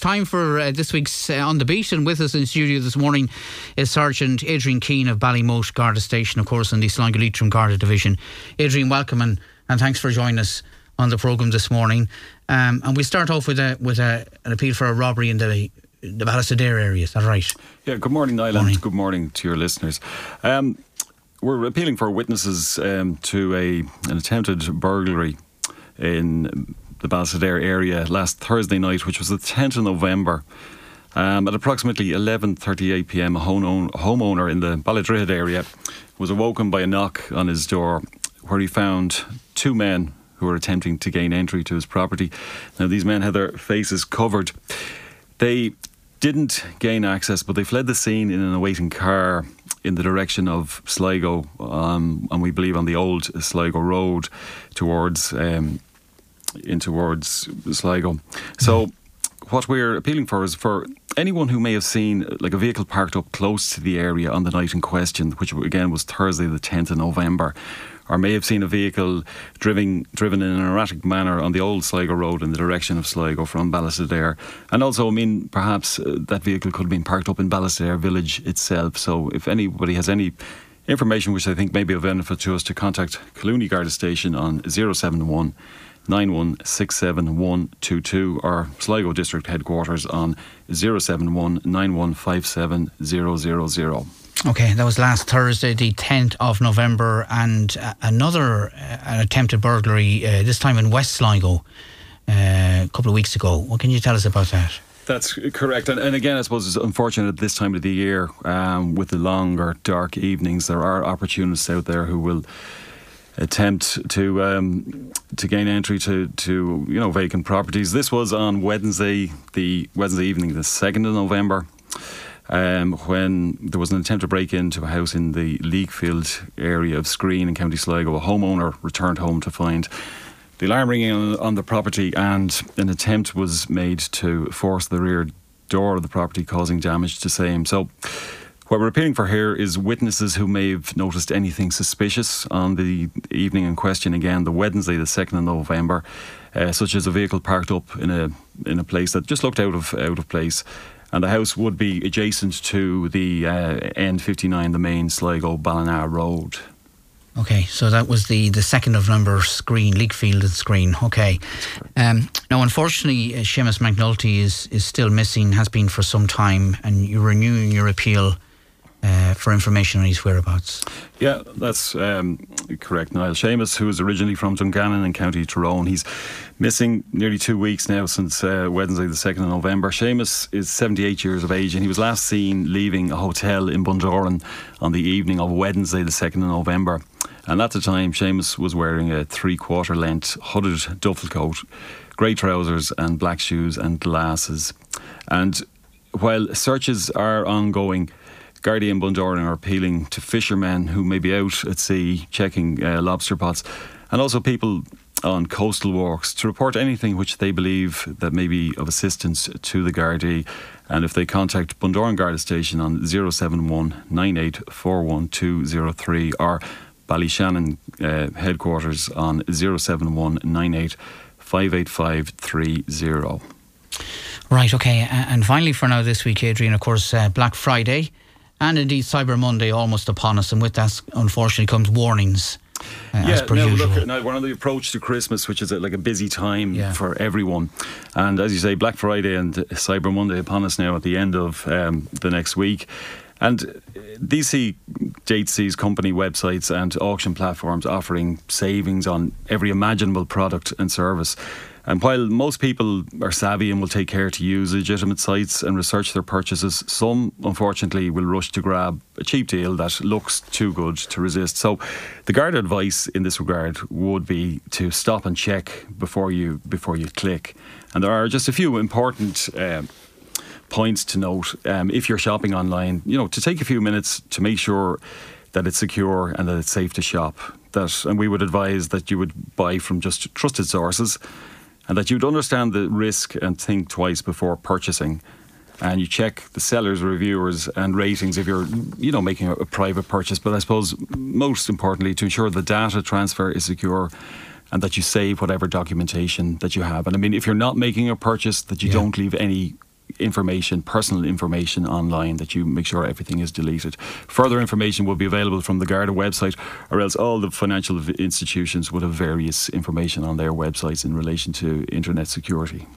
it's time for uh, this week's uh, On the Beat. And with us in studio this morning is Sergeant Adrian Keane of Ballymote Garda Station, of course, in the Sligo Leitrim Garda Division. Adrian, welcome and, and thanks for joining us on the programme this morning. Um, and we start off with a with a, an appeal for a robbery in the the Ballisodare area. Is that right? Yeah. Good morning, Niall. Morning. Good morning to your listeners. Um, we're appealing for witnesses um, to a an attempted burglary in the Ballisodare area last Thursday night, which was the 10th of November. Um, at approximately 11:38 p.m., a homeowner in the Ballydrihid area was awoken by a knock on his door, where he found two men who were attempting to gain entry to his property. Now, these men had their faces covered. They didn't gain access, but they fled the scene in an awaiting car in the direction of Sligo, um, and we believe on the old Sligo road towards um, in towards Sligo. So what we're appealing for is for anyone who may have seen like a vehicle parked up close to the area on the night in question, which again was Thursday the 10th of November, or may have seen a vehicle driven driven in an erratic manner on the old Sligo road in the direction of Sligo from Ballisodare. And also, I mean, perhaps uh, that vehicle could have been parked up in Ballisodare village itself. So if anybody has any information which I think may be of benefit to us to contact Collooney Garda Station on 071 9167122 or Sligo District Headquarters on 071 9157 000. Okay, that was last Thursday, the 10th of November, and uh, another uh, attempted burglary, uh, this time in West Sligo, uh, a couple of weeks ago. What can you tell us about that? That's correct. And, and, again, I suppose it's unfortunate at this time of the year um, with the longer, dark evenings. There are opportunists out there who will attempt to um, to gain entry to, to you know vacant properties. This was on Wednesday, the Wednesday evening, the second of November um, when there was an attempt to break into a house in the Leakfield area of Skreen in County Sligo. A homeowner returned home to find the alarm ringing on, on the property, and an attempt was made to force the rear door of the property, causing damage to same. So. What we're appealing for here is witnesses who may have noticed anything suspicious on the evening in question. Again, the Wednesday, the second of November, uh, such as a vehicle parked up in a in a place that just looked out of out of place, and the house would be adjacent to the uh, N59, the main Sligo Ballina Road. Okay, so that was the, the second of November screen, Leakfield and Skreen. Okay. Um, now, unfortunately, uh, Seamus McNulty is, is still missing, has been for some time, and you're renewing your appeal uh, for information on his whereabouts. Yeah, that's um, correct, Niall. Seamus, who is originally from Dungannon in County Tyrone, he's missing nearly two weeks now since uh, Wednesday, the 2nd of November. Seamus is 78 years of age and he was last seen leaving a hotel in Bundoran on the evening of Wednesday, the 2nd of November. And at the time, Seamus was wearing a three quarter length hooded duffel coat, grey trousers, and black shoes and glasses. And while searches are ongoing, Gardaí and Bundoran are appealing to fishermen who may be out at sea checking uh, lobster pots and also people on coastal walks to report anything which they believe that may be of assistance to the Gardaí. And if they contact Bundoran Garda Station on 071 9841203 or Ballyshannon uh, headquarters on 071 58530. Right, okay. And finally, for now this week, Adrian, of course, uh, Black Friday and indeed Cyber Monday almost upon us, and with that, unfortunately, comes warnings. Uh, yeah, no, look, now we're on the approach to Christmas, which is a, like a busy time yeah. for everyone. And as you say, Black Friday and Cyber Monday upon us now at the end of um, the next week. And DC sees company websites and auction platforms offering savings on every imaginable product and service. And while most people are savvy and will take care to use legitimate sites and research their purchases, some unfortunately will rush to grab a cheap deal that looks too good to resist. So, the guard advice in this regard would be to stop and check before you before you click. And there are just a few important. Uh, points to note um, if you're shopping online you know to take a few minutes to make sure that it's secure and that it's safe to shop that and we would advise that you would buy from just trusted sources and that you'd understand the risk and think twice before purchasing. And you check the sellers, reviewers, and ratings if you're, you know, making a, a private purchase. But I suppose most importantly, to ensure the data transfer is secure and that you save whatever documentation that you have. And I mean, if you're not making a purchase, that you yeah. don't leave any information, personal information online, that you make sure everything is deleted. Further information will be available from the Garda website, or else all the financial institutions would have various information on their websites in relation to internet security.